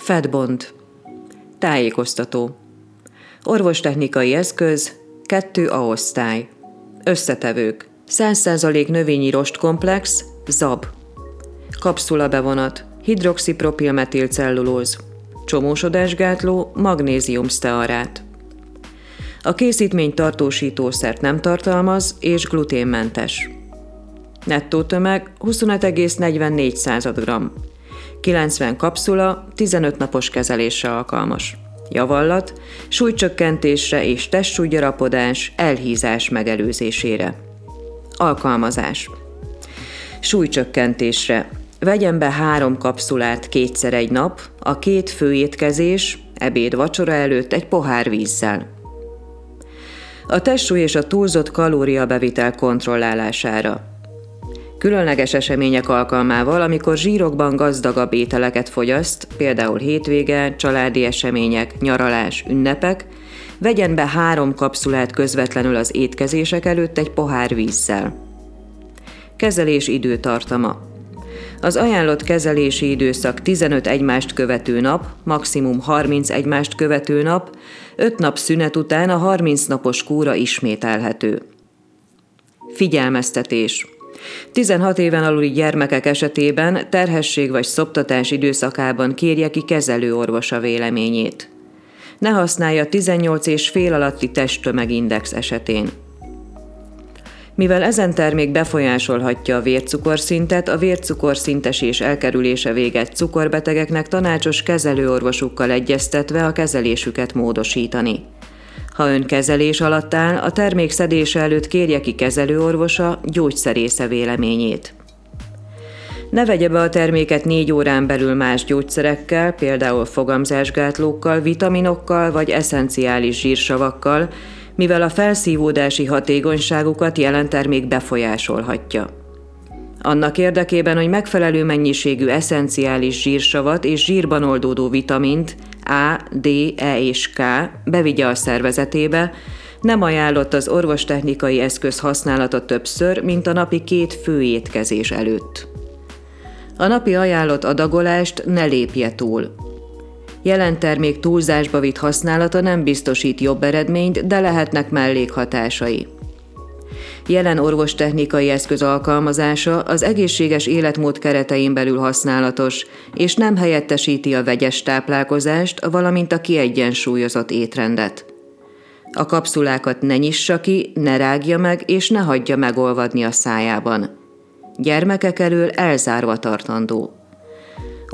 Fedbond. Tájékoztató. Orvostechnikai eszköz, 2 A osztály. Összetevők. 100% növényi rostkomplex, ZAB. Kapszula bevonat, hidroxipropilmetilcellulóz. Csomósodásgátló, magnézium stearát. A készítmény tartósítószert nem tartalmaz és gluténmentes. Nettó tömeg 25,44 g. 90 kapszula, 15 napos kezelésre alkalmas. Javallat, súlycsökkentésre és testsúlygyarapodás, elhízás megelőzésére. Alkalmazás. Súlycsökkentésre. Vegyen be három kapszulát kétszer egy nap, a két főétkezés, ebéd-vacsora előtt egy pohár vízzel. A testsúly és a túlzott kalóriabevitel kontrollálására. Különleges események alkalmával, amikor zsírokban gazdagabb ételeket fogyaszt, például hétvége, családi események, nyaralás, ünnepek, vegyen be három kapszulát közvetlenül az étkezések előtt egy pohár vízzel. Kezelés időtartama az ajánlott kezelési időszak 15 egymást követő nap, maximum 30 egymást követő nap, 5 nap szünet után a 30 napos kúra ismételhető. Figyelmeztetés! 16 éven aluli gyermekek esetében terhesség vagy szoptatás időszakában kérje ki kezelőorvosa véleményét. Ne használja 18 és fél alatti testtömegindex esetén. Mivel ezen termék befolyásolhatja a vércukorszintet, a vércukorszintes és elkerülése véget cukorbetegeknek tanácsos kezelőorvosukkal egyeztetve a kezelésüket módosítani. Ha ön kezelés alatt áll, a termék szedése előtt kérje ki kezelőorvosa gyógyszerésze véleményét. Ne vegye be a terméket négy órán belül más gyógyszerekkel, például fogamzásgátlókkal, vitaminokkal vagy eszenciális zsírsavakkal, mivel a felszívódási hatékonyságukat jelen termék befolyásolhatja. Annak érdekében, hogy megfelelő mennyiségű eszenciális zsírsavat és zsírban oldódó vitamint A, D, E és K bevigye a szervezetébe, nem ajánlott az orvostechnikai eszköz használata többször, mint a napi két fő étkezés előtt. A napi ajánlott adagolást ne lépje túl, Jelen termék túlzásba vitt használata nem biztosít jobb eredményt, de lehetnek mellékhatásai. Jelen orvostechnikai eszköz alkalmazása az egészséges életmód keretein belül használatos, és nem helyettesíti a vegyes táplálkozást, valamint a kiegyensúlyozott étrendet. A kapszulákat ne nyissa ki, ne rágja meg, és ne hagyja megolvadni a szájában. Gyermekek elől elzárva tartandó.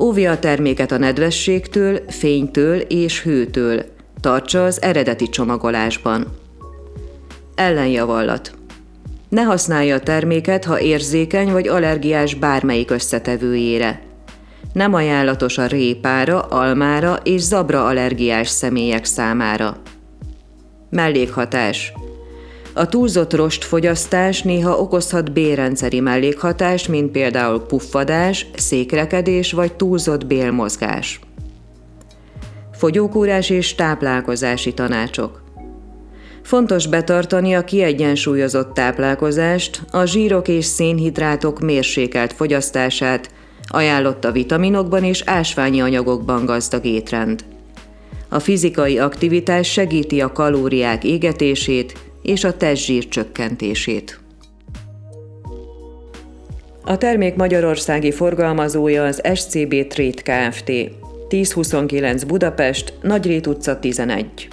Óvja a terméket a nedvességtől, fénytől és hőtől. Tartsa az eredeti csomagolásban. Ellenjavallat. Ne használja a terméket, ha érzékeny vagy allergiás bármelyik összetevőjére. Nem ajánlatos a répára, almára és zabra allergiás személyek számára. Mellékhatás – a túlzott rostfogyasztás néha okozhat bélrendszeri mellékhatást, mint például puffadás, székrekedés vagy túlzott bélmozgás. Fogyókúrás és táplálkozási tanácsok Fontos betartani a kiegyensúlyozott táplálkozást, a zsírok és szénhidrátok mérsékelt fogyasztását, ajánlott a vitaminokban és ásványi anyagokban gazdag étrend. A fizikai aktivitás segíti a kalóriák égetését, és a testzsír csökkentését. A termék magyarországi forgalmazója az SCB Trade Kft. 1029 Budapest, Nagyrét utca 11.